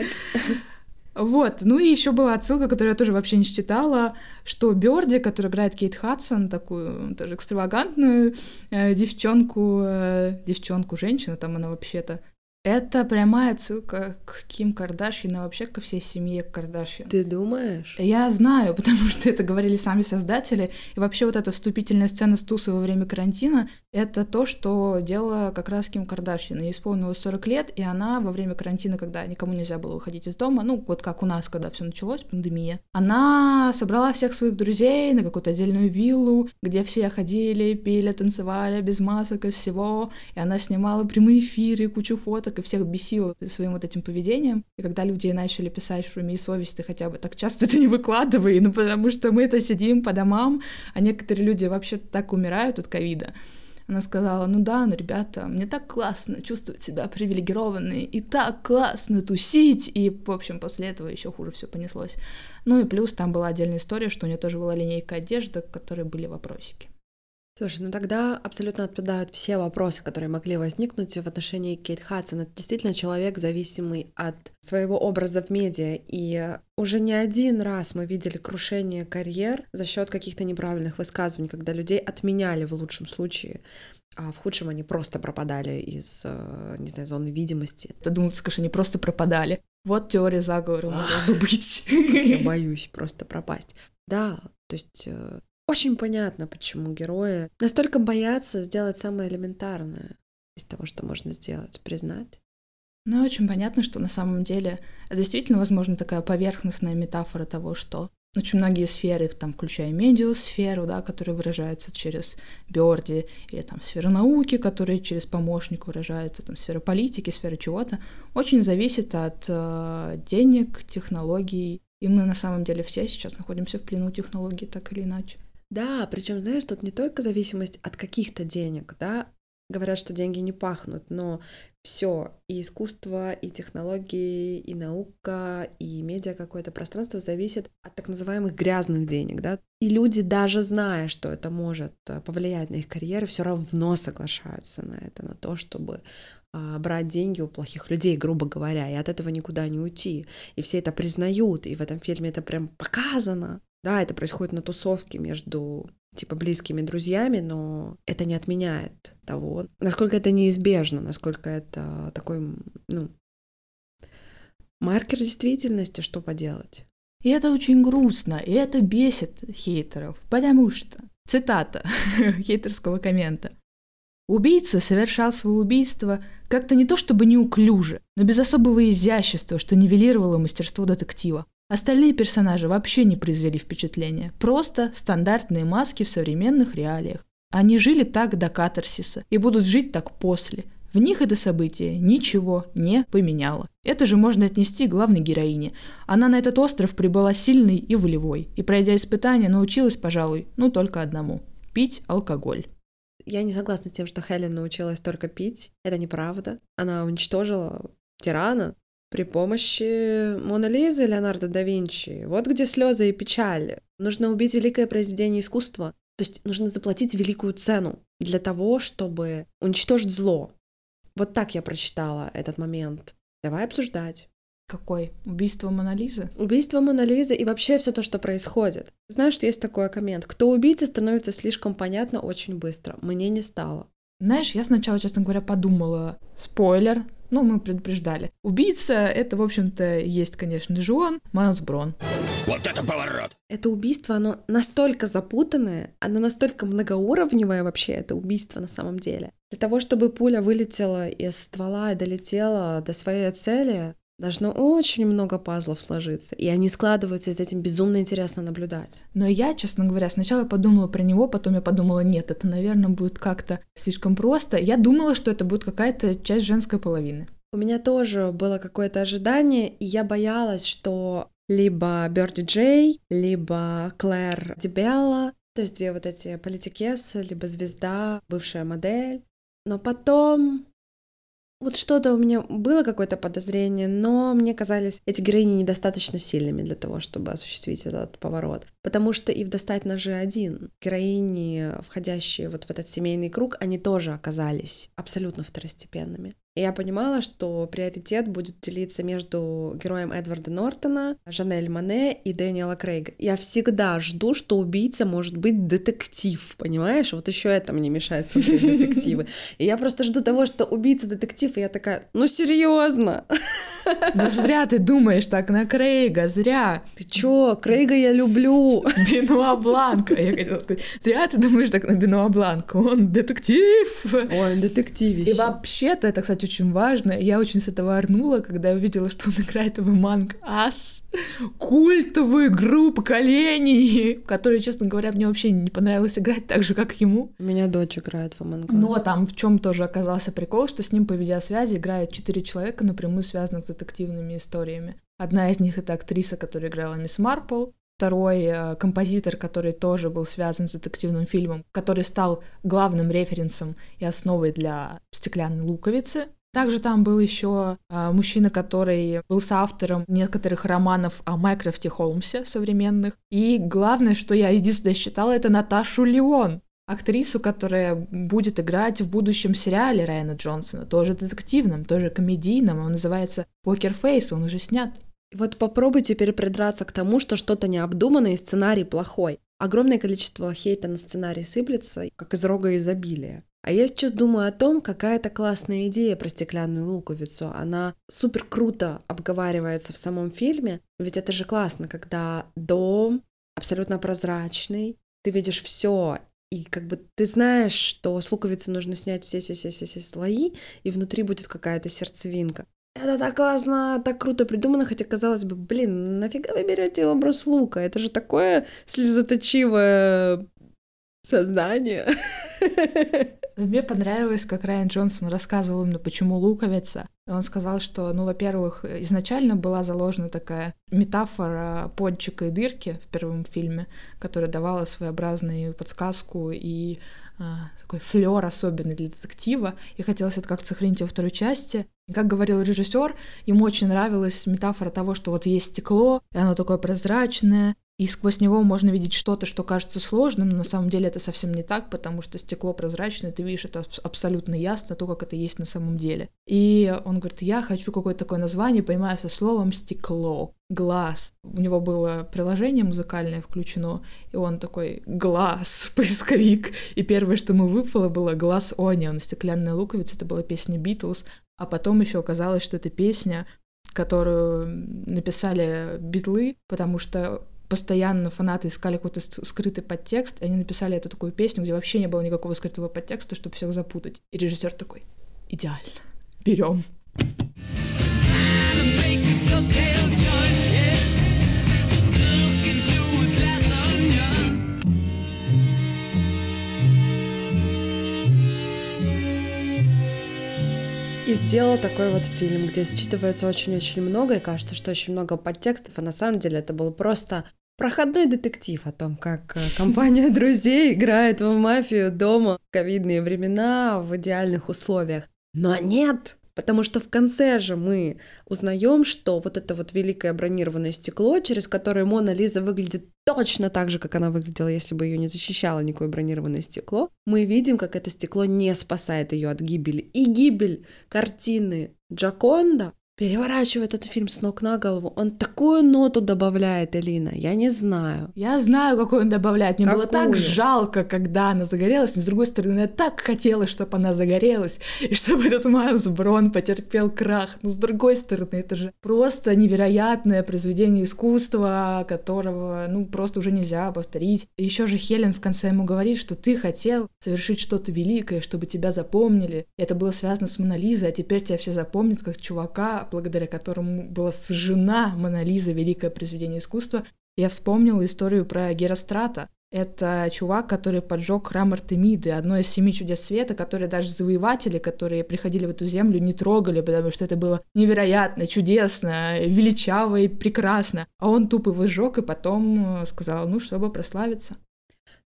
Вот, ну и еще была отсылка, которую я тоже вообще не считала, что Берди, которая играет Кейт Хадсон, такую тоже экстравагантную э, девчонку, э, девчонку, женщину там она вообще-то, это прямая отсылка к Ким Кардашьян и вообще ко всей семье Кардашьян. Ты думаешь? Я знаю, [laughs] потому что это говорили сами создатели. И вообще вот эта вступительная сцена с Тусой во время карантина — это то, что делала как раз Ким Кардашьян. Ей исполнилось 40 лет, и она во время карантина, когда никому нельзя было выходить из дома, ну вот как у нас, когда все началось, пандемия, она собрала всех своих друзей на какую-то отдельную виллу, где все ходили, пили, танцевали без масок и всего. И она снимала прямые эфиры, кучу фоток, и всех бесила своим вот этим поведением. И когда люди начали писать, что имей совесть, ты хотя бы так часто это не выкладывай, ну потому что мы это сидим по домам, а некоторые люди вообще так умирают от ковида. Она сказала, ну да, ну ребята, мне так классно чувствовать себя привилегированной, и так классно тусить, и, в общем, после этого еще хуже все понеслось. Ну и плюс там была отдельная история, что у нее тоже была линейка одежды, в которой были вопросики. Слушай, ну тогда абсолютно отпадают все вопросы, которые могли возникнуть в отношении Кейт Хадсон. Это действительно человек, зависимый от своего образа в медиа. И уже не один раз мы видели крушение карьер за счет каких-то неправильных высказываний, когда людей отменяли в лучшем случае, а в худшем они просто пропадали из, э, не знаю, зоны видимости. Ты думал, скажешь, они просто пропадали. Вот теория заговора могла бы быть. Я [laughs] боюсь просто пропасть. Да, то есть э, очень понятно, почему герои настолько боятся сделать самое элементарное из того, что можно сделать, признать. Ну, очень понятно, что на самом деле это действительно, возможно, такая поверхностная метафора того, что очень многие сферы, там, включая медиасферу, да, которая выражается через Бёрди, или там сфера науки, которая через помощник выражается, там, сфера политики, сфера чего-то, очень зависит от э, денег, технологий, и мы на самом деле все сейчас находимся в плену технологий так или иначе. Да, причем, знаешь, тут не только зависимость от каких-то денег, да, говорят, что деньги не пахнут, но все, и искусство, и технологии, и наука, и медиа какое-то пространство зависит от так называемых грязных денег, да. И люди, даже зная, что это может э, повлиять на их карьеры, все равно соглашаются на это, на то, чтобы а, брать деньги у плохих людей, грубо говоря, и от этого никуда не уйти. И все это признают, и в этом фильме это прям показано. Да, это происходит на тусовке между типа близкими друзьями, но это не отменяет того, насколько это неизбежно, насколько это такой, ну, маркер действительности, что поделать. И это очень грустно, и это бесит хейтеров, потому что, цитата [laughs] хейтерского коммента, Убийца совершал свое убийство как-то не то чтобы неуклюже, но без особого изящества, что нивелировало мастерство детектива. Остальные персонажи вообще не произвели впечатления. Просто стандартные маски в современных реалиях. Они жили так до катарсиса и будут жить так после. В них это событие ничего не поменяло. Это же можно отнести к главной героине. Она на этот остров прибыла сильной и волевой, и, пройдя испытания, научилась, пожалуй, ну только одному – пить алкоголь. Я не согласна с тем, что Хелен научилась только пить. Это неправда. Она уничтожила тирана, при помощи Мона Лизы Леонардо да Винчи. Вот где слезы и печаль. Нужно убить великое произведение искусства. То есть нужно заплатить великую цену для того, чтобы уничтожить зло. Вот так я прочитала этот момент. Давай обсуждать. Какой? Убийство Монолизы? Убийство Монолизы и вообще все то, что происходит. Знаешь, есть такой коммент. Кто убийца, становится слишком понятно очень быстро. Мне не стало. Знаешь, я сначала, честно говоря, подумала, спойлер, ну, мы предупреждали. Убийца — это, в общем-то, есть, конечно же, он, Майлз Брон. Вот это поворот! Это убийство, оно настолько запутанное, оно настолько многоуровневое вообще, это убийство на самом деле. Для того, чтобы пуля вылетела из ствола и долетела до своей цели, Должно очень много пазлов сложиться, и они складываются, и за этим безумно интересно наблюдать. Но я, честно говоря, сначала подумала про него, потом я подумала, нет, это, наверное, будет как-то слишком просто. Я думала, что это будет какая-то часть женской половины. У меня тоже было какое-то ожидание, и я боялась, что либо Берди Джей, либо Клэр Дибелла, то есть две вот эти политикесы, либо звезда, бывшая модель. Но потом вот что-то у меня было какое-то подозрение, но мне казались эти героини недостаточно сильными для того, чтобы осуществить этот поворот. Потому что и в «Достать ножи один» героини, входящие вот в этот семейный круг, они тоже оказались абсолютно второстепенными. И я понимала, что приоритет будет делиться между героем Эдварда Нортона, Жанель Мане и Дэниела Крейга. Я всегда жду, что убийца может быть детектив, понимаешь? Вот еще это мне мешает смотреть детективы. [laughs] И я просто жду того, что убийца детектив, и я такая, ну серьезно. [laughs] Да зря ты думаешь так на Крейга, зря. Ты чё, Крейга я люблю. Бенуа Бланка, я хотела сказать. Зря ты думаешь так на Бенуа Бланка, он детектив. Он детективище. И вообще-то, это, кстати, очень важно. Я очень с этого орнула, когда увидела, что он играет в Among Us. Культовую игру поколений, в которой, честно говоря, мне вообще не понравилось играть так же, как ему. У меня дочь играет в Among Us. Но там в чем тоже оказался прикол, что с ним по видеосвязи играют четыре человека, напрямую связанных с детективными историями. Одна из них — это актриса, которая играла Мисс Марпл, второй э, композитор, который тоже был связан с детективным фильмом, который стал главным референсом и основой для «Стеклянной луковицы», также там был еще э, мужчина, который был соавтором некоторых романов о Майкрофте Холмсе современных. И главное, что я единственное считала, это Наташу Леон, актрису, которая будет играть в будущем сериале Райана Джонсона, тоже детективном, тоже комедийном. Он называется «Покер Фейс», он уже снят. Вот попробуй теперь придраться к тому, что что-то необдуманное и сценарий плохой. Огромное количество хейта на сценарий сыплется, как из рога изобилия. А я сейчас думаю о том, какая это классная идея про стеклянную луковицу. Она супер круто обговаривается в самом фильме. Ведь это же классно, когда дом абсолютно прозрачный, ты видишь все, и как бы ты знаешь, что с луковицы нужно снять все-все-все-все слои, и внутри будет какая-то сердцевинка. Это так классно, так круто придумано, хотя казалось бы, блин, нафига вы берете образ лука? Это же такое слезоточивое создание. [laughs] Мне понравилось, как Райан Джонсон рассказывал именно, почему луковица. Он сказал, что, ну, во-первых, изначально была заложена такая метафора пончика и дырки в первом фильме, которая давала своеобразную подсказку и а, такой флер особенный для детектива, и хотелось это как-то сохранить во второй части. Как говорил режиссер, ему очень нравилась метафора того, что вот есть стекло, и оно такое прозрачное, и сквозь него можно видеть что-то, что кажется сложным, но на самом деле это совсем не так, потому что стекло прозрачное, ты видишь это абсолютно ясно, то, как это есть на самом деле. И он говорит, я хочу какое-то такое название, понимаю, со словом «стекло», «глаз». У него было приложение музыкальное включено, и он такой «глаз», [laughs] поисковик. И первое, что ему выпало, было «глаз Онион», «Стеклянная луковица», это была песня Битлз, а потом еще оказалось, что это песня, которую написали битлы, потому что постоянно фанаты искали какой-то скрытый подтекст, и они написали эту такую песню, где вообще не было никакого скрытого подтекста, чтобы всех запутать. И режиссер такой, идеально, берем. И сделал такой вот фильм, где считывается очень-очень много, и кажется, что очень много подтекстов, а на самом деле это был просто проходной детектив о том, как э, [laughs] компания друзей играет в мафию дома в ковидные времена в идеальных условиях. Но нет! Потому что в конце же мы узнаем, что вот это вот великое бронированное стекло, через которое Мона Лиза выглядит точно так же, как она выглядела, если бы ее не защищало никакое бронированное стекло, мы видим, как это стекло не спасает ее от гибели. И гибель картины Джаконда переворачивает этот фильм с ног на голову. Он такую ноту добавляет, Элина, я не знаю. Я знаю, какой он добавляет. Мне Какую? было так жалко, когда она загорелась, но с другой стороны, я так хотела, чтобы она загорелась, и чтобы этот Майлз Брон потерпел крах. Но с другой стороны, это же просто невероятное произведение искусства, которого, ну, просто уже нельзя повторить. Еще же Хелен в конце ему говорит, что ты хотел совершить что-то великое, чтобы тебя запомнили. Это было связано с Монолизой, а теперь тебя все запомнят как чувака, благодаря которому была сожжена Мона Лиза, великое произведение искусства, я вспомнила историю про Герострата. Это чувак, который поджег храм Артемиды, одно из семи чудес света, которые даже завоеватели, которые приходили в эту землю, не трогали, потому что это было невероятно, чудесно, величаво и прекрасно. А он тупо сжег и потом сказал, ну, чтобы прославиться.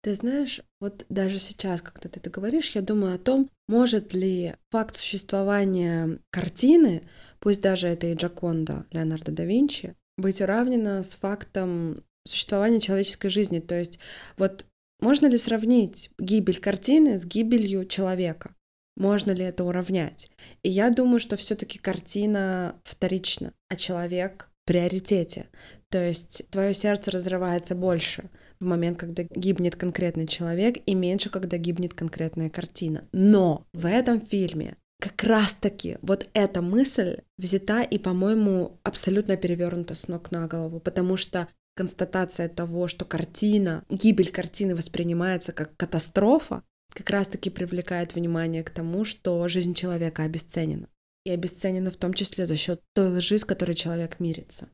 Ты знаешь, вот даже сейчас, когда ты это говоришь, я думаю о том, может ли факт существования картины, пусть даже это и Джаконда Леонардо да Винчи, быть уравнено с фактом существования человеческой жизни. То есть вот можно ли сравнить гибель картины с гибелью человека? Можно ли это уравнять? И я думаю, что все-таки картина вторична, а человек приоритете. То есть твое сердце разрывается больше в момент, когда гибнет конкретный человек, и меньше, когда гибнет конкретная картина. Но в этом фильме как раз-таки вот эта мысль взята и, по-моему, абсолютно перевернута с ног на голову, потому что констатация того, что картина, гибель картины воспринимается как катастрофа, как раз-таки привлекает внимание к тому, что жизнь человека обесценена. И обесценена в том числе за счет той лжи, с которой человек мирится.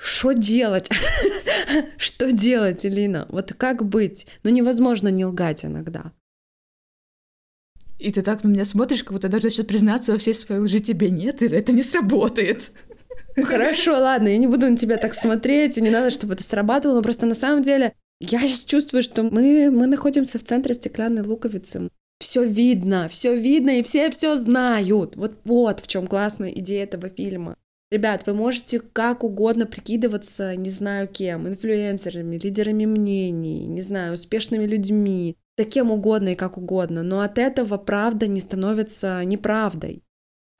Что делать? [laughs] Что делать, Элина? Вот как быть? Ну невозможно не лгать иногда. И ты так на меня смотришь, как будто даже сейчас признаться во всей своей лжи тебе нет, или это не сработает. Хорошо, ладно, я не буду на тебя так смотреть, и не надо, чтобы это срабатывало, но просто на самом деле я сейчас чувствую, что мы, мы находимся в центре стеклянной луковицы. Все видно, все видно, и все все знают. Вот, вот в чем классная идея этого фильма. Ребят, вы можете как угодно прикидываться, не знаю кем, инфлюенсерами, лидерами мнений, не знаю, успешными людьми, да кем угодно и как угодно, но от этого правда не становится неправдой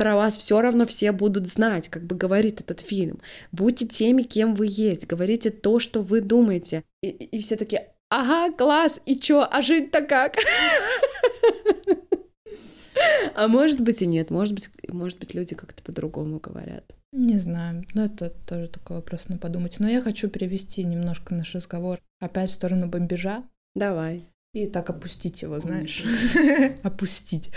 про вас все равно все будут знать, как бы говорит этот фильм. Будьте теми, кем вы есть, говорите то, что вы думаете. И, и все такие, ага, класс, и чё, а жить-то как? [laughs] [laughs] А может быть и нет, может быть, может быть люди как-то по-другому говорят. Не знаю, но это тоже такой вопрос на подумать. Но я хочу перевести немножко наш разговор опять в сторону бомбежа. Давай. И так опустить его, знаешь. [laughs] Опустить.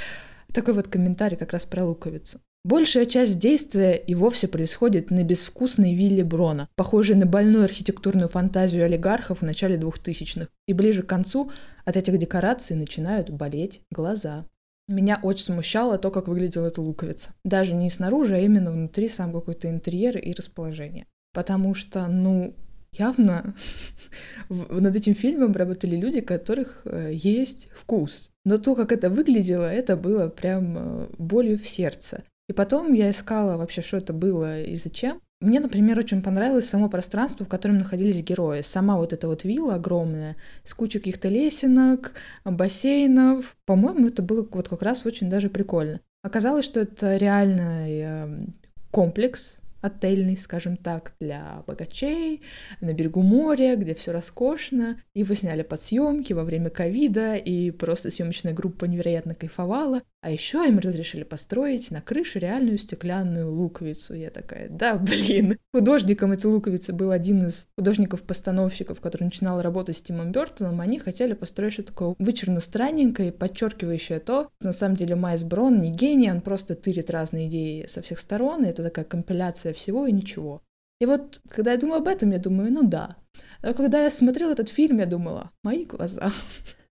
Такой вот комментарий как раз про луковицу. Большая часть действия и вовсе происходит на безвкусной вилле Брона, похожей на больную архитектурную фантазию олигархов в начале 2000-х. И ближе к концу от этих декораций начинают болеть глаза. Меня очень смущало то, как выглядела эта луковица. Даже не снаружи, а именно внутри сам какой-то интерьер и расположение. Потому что, ну, явно [laughs] над этим фильмом работали люди, у которых э, есть вкус. Но то, как это выглядело, это было прям э, болью в сердце. И потом я искала вообще, что это было и зачем. Мне, например, очень понравилось само пространство, в котором находились герои. Сама вот эта вот вилла огромная, с кучей каких-то лесенок, бассейнов. По-моему, это было вот как раз очень даже прикольно. Оказалось, что это реальный эм, комплекс, отельный, скажем так, для богачей, на берегу моря, где все роскошно. Его сняли под съемки во время ковида, и просто съемочная группа невероятно кайфовала. А еще им разрешили построить на крыше реальную стеклянную луковицу. Я такая, да, блин. Художником этой луковицы был один из художников-постановщиков, который начинал работать с Тимом Бертоном. Они хотели построить что-то такое вычурно странненькое, подчеркивающее то, что на самом деле Майс Брон не гений, он просто тырит разные идеи со всех сторон, и это такая компиляция всего и ничего. И вот, когда я думаю об этом, я думаю, ну да. А когда я смотрела этот фильм, я думала, мои глаза.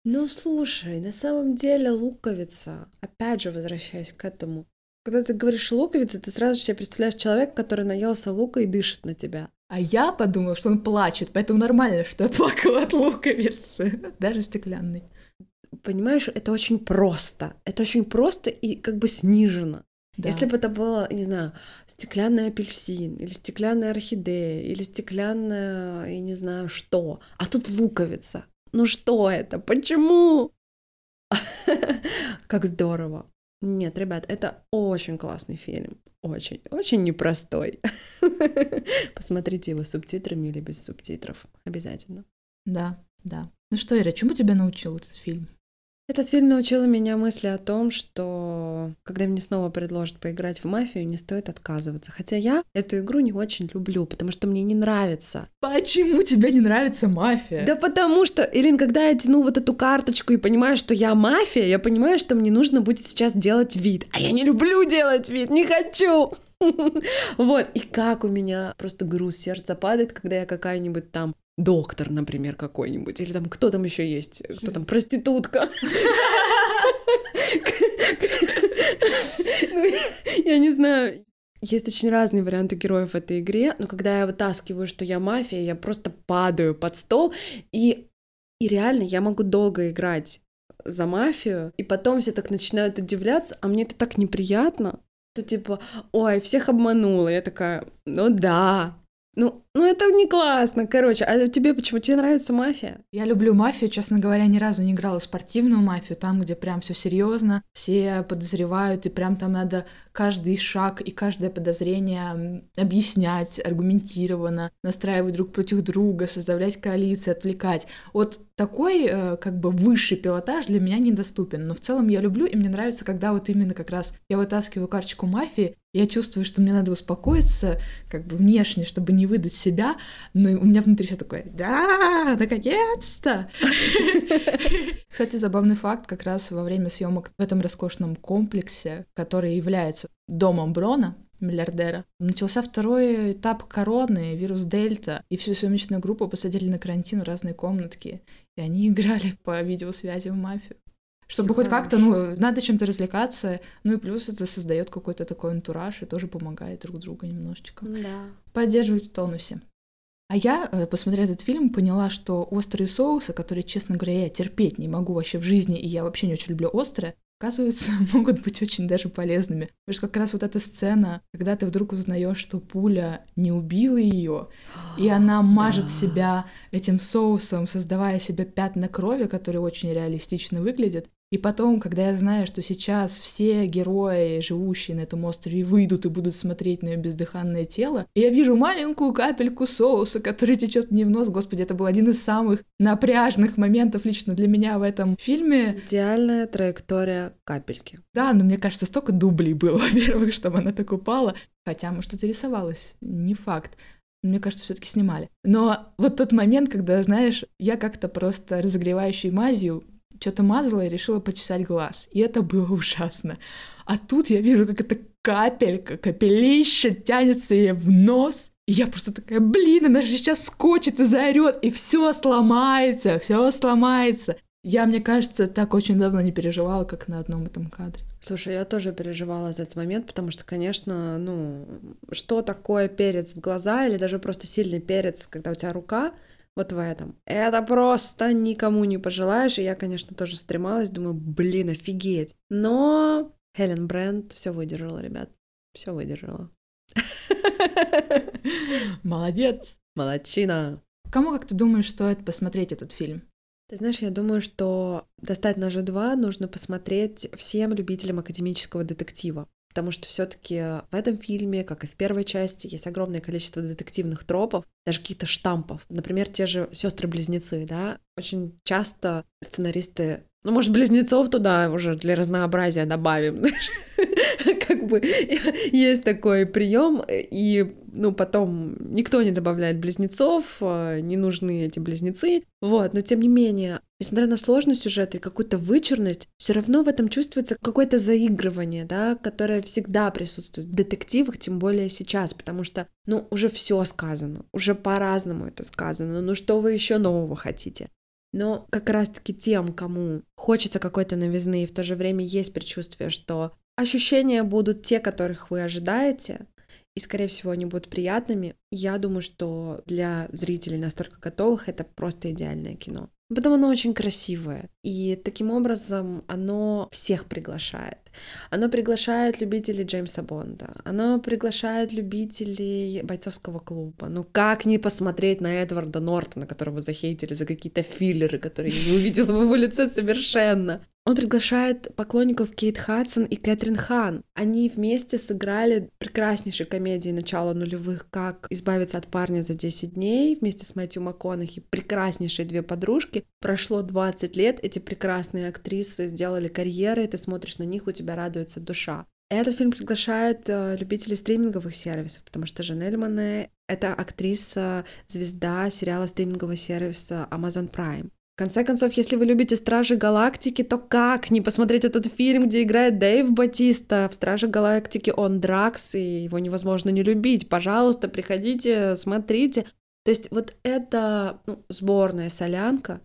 Ну, слушай, на самом деле луковица, опять же, возвращаясь к этому, когда ты говоришь луковица, ты сразу же себе представляешь человека, который наелся лука и дышит на тебя. А я подумала, что он плачет, поэтому нормально, что я плакала от луковицы, [laughs] даже стеклянной. Понимаешь, это очень просто. Это очень просто и как бы снижено. Да. Если бы это было, не знаю, стеклянный апельсин, или стеклянная орхидея, или стеклянная, я не знаю что, а тут луковица. Ну что это? Почему? [laughs] Как здорово. Нет, ребят, это очень классный фильм. Очень, очень непростой. [laughs] Посмотрите его с субтитрами или без субтитров. Обязательно. Да, да. Ну что, Ира, чему тебя научил этот фильм? Этот фильм научил меня мысли о том, что когда мне снова предложат поиграть в мафию, не стоит отказываться. Хотя я эту игру не очень люблю, потому что мне не нравится. Почему тебе не нравится мафия? Да потому что, Ирин, когда я тяну вот эту карточку и понимаю, что я мафия, я понимаю, что мне нужно будет сейчас делать вид. А я не люблю делать вид, не хочу. [laughs] Вот, и как у меня просто груз сердца падает, когда я какая-нибудь там доктор, например, какой-нибудь, или там кто там еще есть, кто там [laughs] проститутка. [laughs] Ну, я не знаю. Есть очень разные варианты героев в этой игре, но когда я вытаскиваю, что я мафия, я просто падаю под стол, и, и реально я могу долго играть за мафию, и потом все так начинают удивляться, а мне это так неприятно, то типа, ой, всех обманула. Я такая, ну да, Ну, ну это не классно, короче. А тебе почему? Тебе нравится мафия? Я люблю мафию, честно говоря, ни разу не играла спортивную мафию, там, где прям все серьезно, все подозревают, и прям там надо каждый шаг и каждое подозрение объяснять аргументированно, настраивать друг против друга, составлять коалиции, отвлекать. Вот такой э, как бы высший пилотаж для меня недоступен, но в целом я люблю, и мне нравится, когда вот именно как раз я вытаскиваю карточку мафии, я чувствую, что мне надо успокоиться, как бы внешне, чтобы не выдать себя, но у меня внутри все такое, да, наконец-то! [laughs] Кстати, забавный факт, как раз во время съемок в этом роскошном комплексе, который является домом Брона, миллиардера. Начался второй этап короны, вирус Дельта, и всю съемочную группу посадили на карантин в разные комнатки, и они играли по видеосвязи в мафию. Чтобы и хоть как-то, ну, надо чем-то развлекаться, ну и плюс это создает какой-то такой антураж и тоже помогает друг другу немножечко. Да. Поддерживать в тонусе. А я, э, посмотрев этот фильм, поняла, что острые соусы, которые, честно говоря, я терпеть не могу вообще в жизни, и я вообще не очень люблю острое, оказывается, [laughs] могут быть очень даже полезными. Потому что как раз вот эта сцена, когда ты вдруг узнаешь, что пуля не убила ее, и [gasps] она мажет да. себя этим соусом, создавая себе пятна крови, которые очень реалистично выглядят, и потом, когда я знаю, что сейчас все герои, живущие на этом острове, выйдут и будут смотреть на ее бездыханное тело, и я вижу маленькую капельку соуса, который течет мне в нос. Господи, это был один из самых напряжных моментов лично для меня в этом фильме. Идеальная траектория капельки. Да, но мне кажется, столько дублей было, [laughs] во-первых, чтобы она так упала. Хотя, может, что-то рисовалось, не факт. Мне кажется, все-таки снимали. Но вот тот момент, когда, знаешь, я как-то просто разогревающей мазью что-то мазала и решила почесать глаз. И это было ужасно. А тут я вижу, как эта капелька, капелища тянется ей в нос. И я просто такая, блин, она же сейчас скочит и заорет, и все сломается, все сломается. Я, мне кажется, так очень давно не переживала, как на одном этом кадре. Слушай, я тоже переживала за этот момент, потому что, конечно, ну, что такое перец в глаза или даже просто сильный перец, когда у тебя рука вот в этом. Это просто никому не пожелаешь. И я, конечно, тоже стремалась, думаю, блин, офигеть. Но Хелен Брент все выдержала, ребят. Все выдержала. [laughs] Молодец. Молодчина. Кому, как ты думаешь, стоит посмотреть этот фильм? Ты знаешь, я думаю, что «Достать ножи 2» нужно посмотреть всем любителям академического детектива потому что все-таки в этом фильме, как и в первой части, есть огромное количество детективных тропов, даже каких-то штампов. Например, те же сестры-близнецы, да, очень часто сценаристы ну, может, близнецов туда уже для разнообразия добавим. [laughs] [laughs] Как бы есть такой прием, и ну, потом никто не добавляет близнецов, а, не нужны эти близнецы. Вот, но тем не менее, несмотря на сложность сюжета и какую-то вычурность, все равно в этом чувствуется какое-то заигрывание, да, которое всегда присутствует в детективах, тем более сейчас, потому что, ну, уже все сказано, уже по-разному это сказано, ну что вы еще нового хотите? Но как раз-таки тем, кому хочется какой-то новизны, и в то же время есть предчувствие, что ощущения будут те, которых вы ожидаете, и, скорее всего, они будут приятными. Я думаю, что для зрителей настолько готовых это просто идеальное кино. Потом оно очень красивое. И таким образом оно всех приглашает. Оно приглашает любителей Джеймса Бонда. Оно приглашает любителей бойцовского клуба. Ну как не посмотреть на Эдварда Нортона, которого захейтили за какие-то филлеры, которые я не увидела в его лице совершенно. Он приглашает поклонников Кейт Хадсон и Кэтрин Хан. Они вместе сыграли прекраснейшие комедии начала нулевых «Как избавиться от парня за 10 дней» вместе с Мэтью МакКонахи. Прекраснейшие две подружки. Прошло 20 лет, эти прекрасные актрисы сделали карьеры, ты смотришь на них, у тебя радуется душа. Этот фильм приглашает э, любителей стриминговых сервисов, потому что Жанель Мане — это актриса, звезда сериала стримингового сервиса Amazon Prime. В конце концов, если вы любите Стражи Галактики, то как не посмотреть этот фильм, где играет Дэйв Батиста? В Страже Галактики он Дракс, и его невозможно не любить. Пожалуйста, приходите, смотрите. То есть вот это ну, сборная солянка,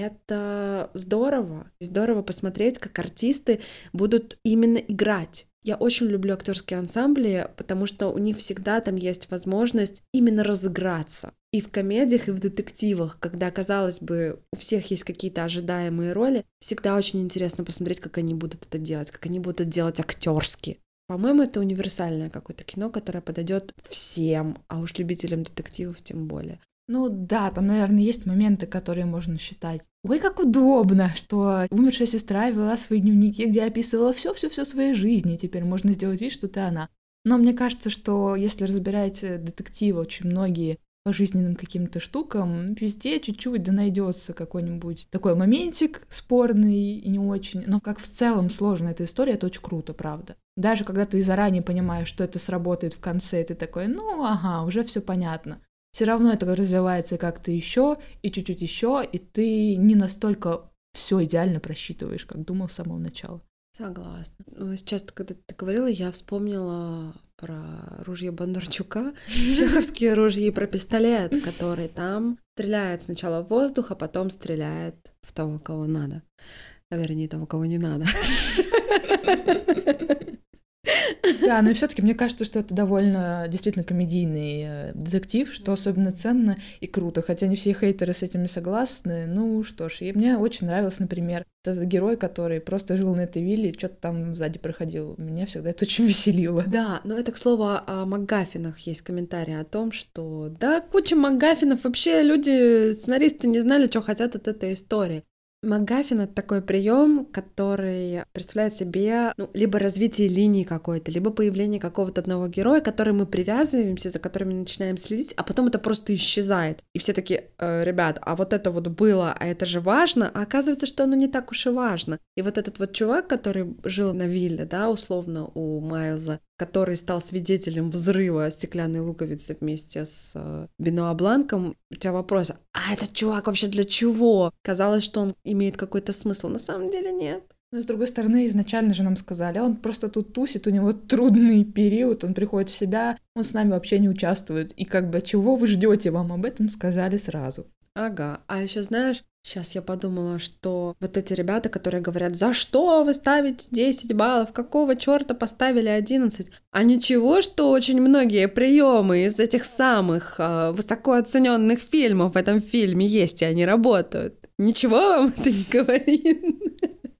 это здорово. Здорово посмотреть, как артисты будут именно играть. Я очень люблю актерские ансамбли, потому что у них всегда там есть возможность именно разыграться. И в комедиях, и в детективах, когда, казалось бы, у всех есть какие-то ожидаемые роли, всегда очень интересно посмотреть, как они будут это делать, как они будут это делать актерски. По-моему, это универсальное какое-то кино, которое подойдет всем, а уж любителям детективов тем более. Ну да, там, наверное, есть моменты, которые можно считать. Ой, как удобно, что умершая сестра вела свои дневники, где описывала все-все-все своей жизни, и теперь можно сделать вид, что ты она. Но мне кажется, что если разбирать детективы, очень многие по жизненным каким-то штукам, везде чуть-чуть да найдется какой-нибудь такой моментик спорный и не очень. Но как в целом сложная эта история, это очень круто, правда. Даже когда ты заранее понимаешь, что это сработает в конце, ты такой, ну ага, уже все понятно. Все равно это развивается как-то еще и чуть-чуть еще, и ты не настолько все идеально просчитываешь, как думал с самого начала. Согласна. Ну, сейчас, когда ты говорила, я вспомнила про ружье Бондарчука, [laughs] чеховские ружья и про пистолет, который там стреляет сначала в воздух, а потом стреляет в того, кого надо. Вернее, того, кого не надо. [laughs] Да, но все-таки мне кажется, что это довольно действительно комедийный э, детектив, что особенно ценно и круто. Хотя не все хейтеры с этим не согласны. Ну что ж, и мне очень нравился, например, этот герой, который просто жил на этой вилле, что-то там сзади проходил. Меня всегда это очень веселило. Да, но это, к слову, о МакГаффинах есть комментарий о том, что да, куча МакГаффинов, вообще люди, сценаристы не знали, что хотят от этой истории. МакГаффин — это такой прием, который представляет себе ну, либо развитие линии какой-то, либо появление какого-то одного героя, к которому мы привязываемся, за которым мы начинаем следить, а потом это просто исчезает. И все такие, э, ребят, а вот это вот было, а это же важно, а оказывается, что оно не так уж и важно. И вот этот вот чувак, который жил на вилле, да, условно, у Майлза, который стал свидетелем взрыва стеклянной луковицы вместе с э, Бенуа Бланком, у тебя вопрос, а этот чувак вообще для чего? Казалось, что он имеет какой-то смысл, на самом деле нет. Но с другой стороны, изначально же нам сказали, он просто тут тусит, у него трудный период, он приходит в себя, он с нами вообще не участвует. И как бы чего вы ждете, вам об этом сказали сразу. Ага, а еще знаешь, сейчас я подумала, что вот эти ребята, которые говорят, за что вы ставите 10 баллов, какого черта поставили 11, а ничего, что очень многие приемы из этих самых э, высоко оцененных фильмов в этом фильме есть, и они работают. Ничего вам это не говорит?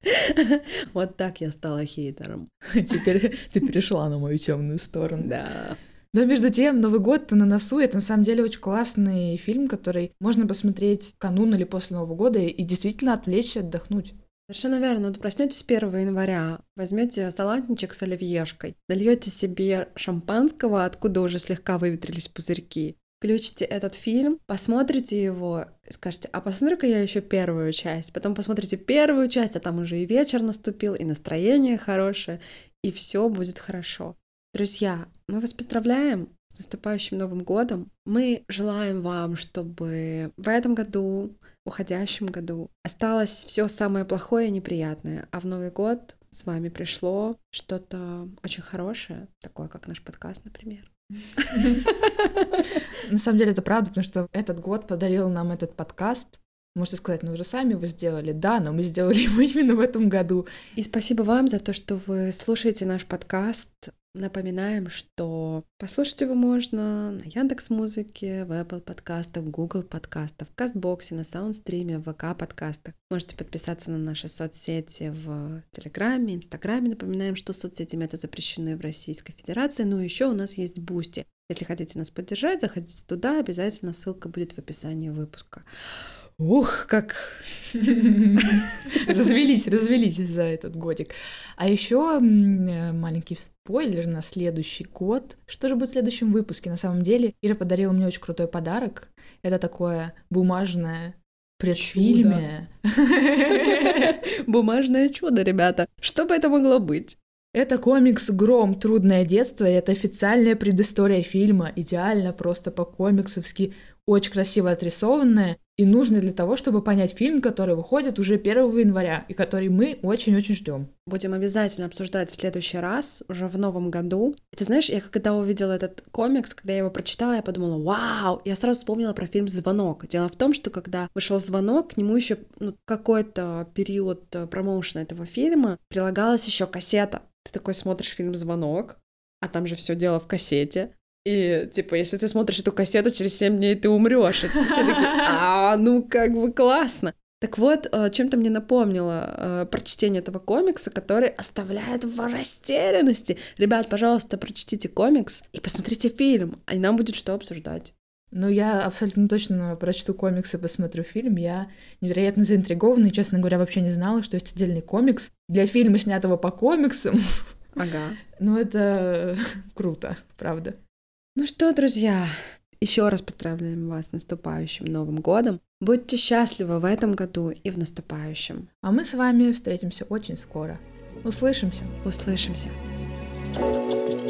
[laughs] Вот так я стала хейтером. Теперь ты перешла на мою темную сторону. Да. Но между тем, Новый год на носу. Это на самом деле очень классный фильм, который можно посмотреть канун или после Нового года и действительно отвлечься, отдохнуть. Совершенно верно. Вот проснетесь 1 января, возьмете салатничек с оливьешкой, нальете себе шампанского, откуда уже слегка выветрились пузырьки, включите этот фильм, посмотрите его и скажете, а посмотрю-ка я еще первую часть. Потом посмотрите первую часть, а там уже и вечер наступил, и настроение хорошее, и все будет хорошо. Друзья, мы вас поздравляем с наступающим Новым годом. Мы желаем вам, чтобы в этом году, в уходящем году осталось все самое плохое и неприятное, а в Новый год с вами пришло что-то очень хорошее, такое как наш подкаст, например. [laughs] На самом деле это правда, потому что этот год подарил нам этот подкаст. Можете сказать, ну вы же сами его сделали. Да, но мы сделали [laughs] его именно в этом году. И спасибо вам за то, что вы слушаете наш подкаст. Напоминаем, что послушать его можно на Яндекс Музыке, в Apple Подкастах, Google Подкастах, в Кастбоксе, на Саундстриме, в ВК подкастах. Можете подписаться на наши соцсети в Телеграме, Инстаграме. Напоминаем, что соцсети это запрещены в Российской Федерации. Ну и еще у нас есть Бусти. Если хотите нас поддержать, заходите туда, обязательно ссылка будет в описании выпуска. Ух, как [laughs] развелись, развелись за этот годик. А еще маленький спойлер на следующий год. Что же будет в следующем выпуске? На самом деле, Ира подарила мне очень крутой подарок. Это такое бумажное предфильме. [laughs] Бумажное чудо, ребята. Что бы это могло быть? Это комикс «Гром. Трудное детство», и это официальная предыстория фильма, идеально, просто по-комиксовски, очень красиво отрисованная и нужная для того, чтобы понять фильм, который выходит уже 1 января, и который мы очень-очень ждем. Будем обязательно обсуждать в следующий раз, уже в новом году. И ты знаешь, я когда увидела этот комикс, когда я его прочитала, я подумала, вау! Я сразу вспомнила про фильм «Звонок». Дело в том, что когда вышел «Звонок», к нему еще ну, какой-то период промоушена этого фильма прилагалась еще кассета. Ты такой смотришь фильм «Звонок», а там же все дело в кассете. И, типа, если ты смотришь эту кассету, через 7 дней ты умрешь. И все такие, а, ну как бы классно. Так вот, э, чем-то мне напомнило э, прочтение этого комикса, который оставляет в растерянности. Ребят, пожалуйста, прочтите комикс и посмотрите фильм, и нам будет что обсуждать. Ну, я абсолютно точно прочту комикс и посмотрю фильм. Я невероятно заинтригована и, честно говоря, вообще не знала, что есть отдельный комикс для фильма, снятого по комиксам. Ага. Ну, это [laughs] круто, правда. Ну что, друзья, еще раз поздравляем вас с наступающим Новым годом. Будьте счастливы в этом году и в наступающем. А мы с вами встретимся очень скоро. Услышимся. Услышимся.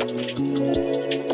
thank you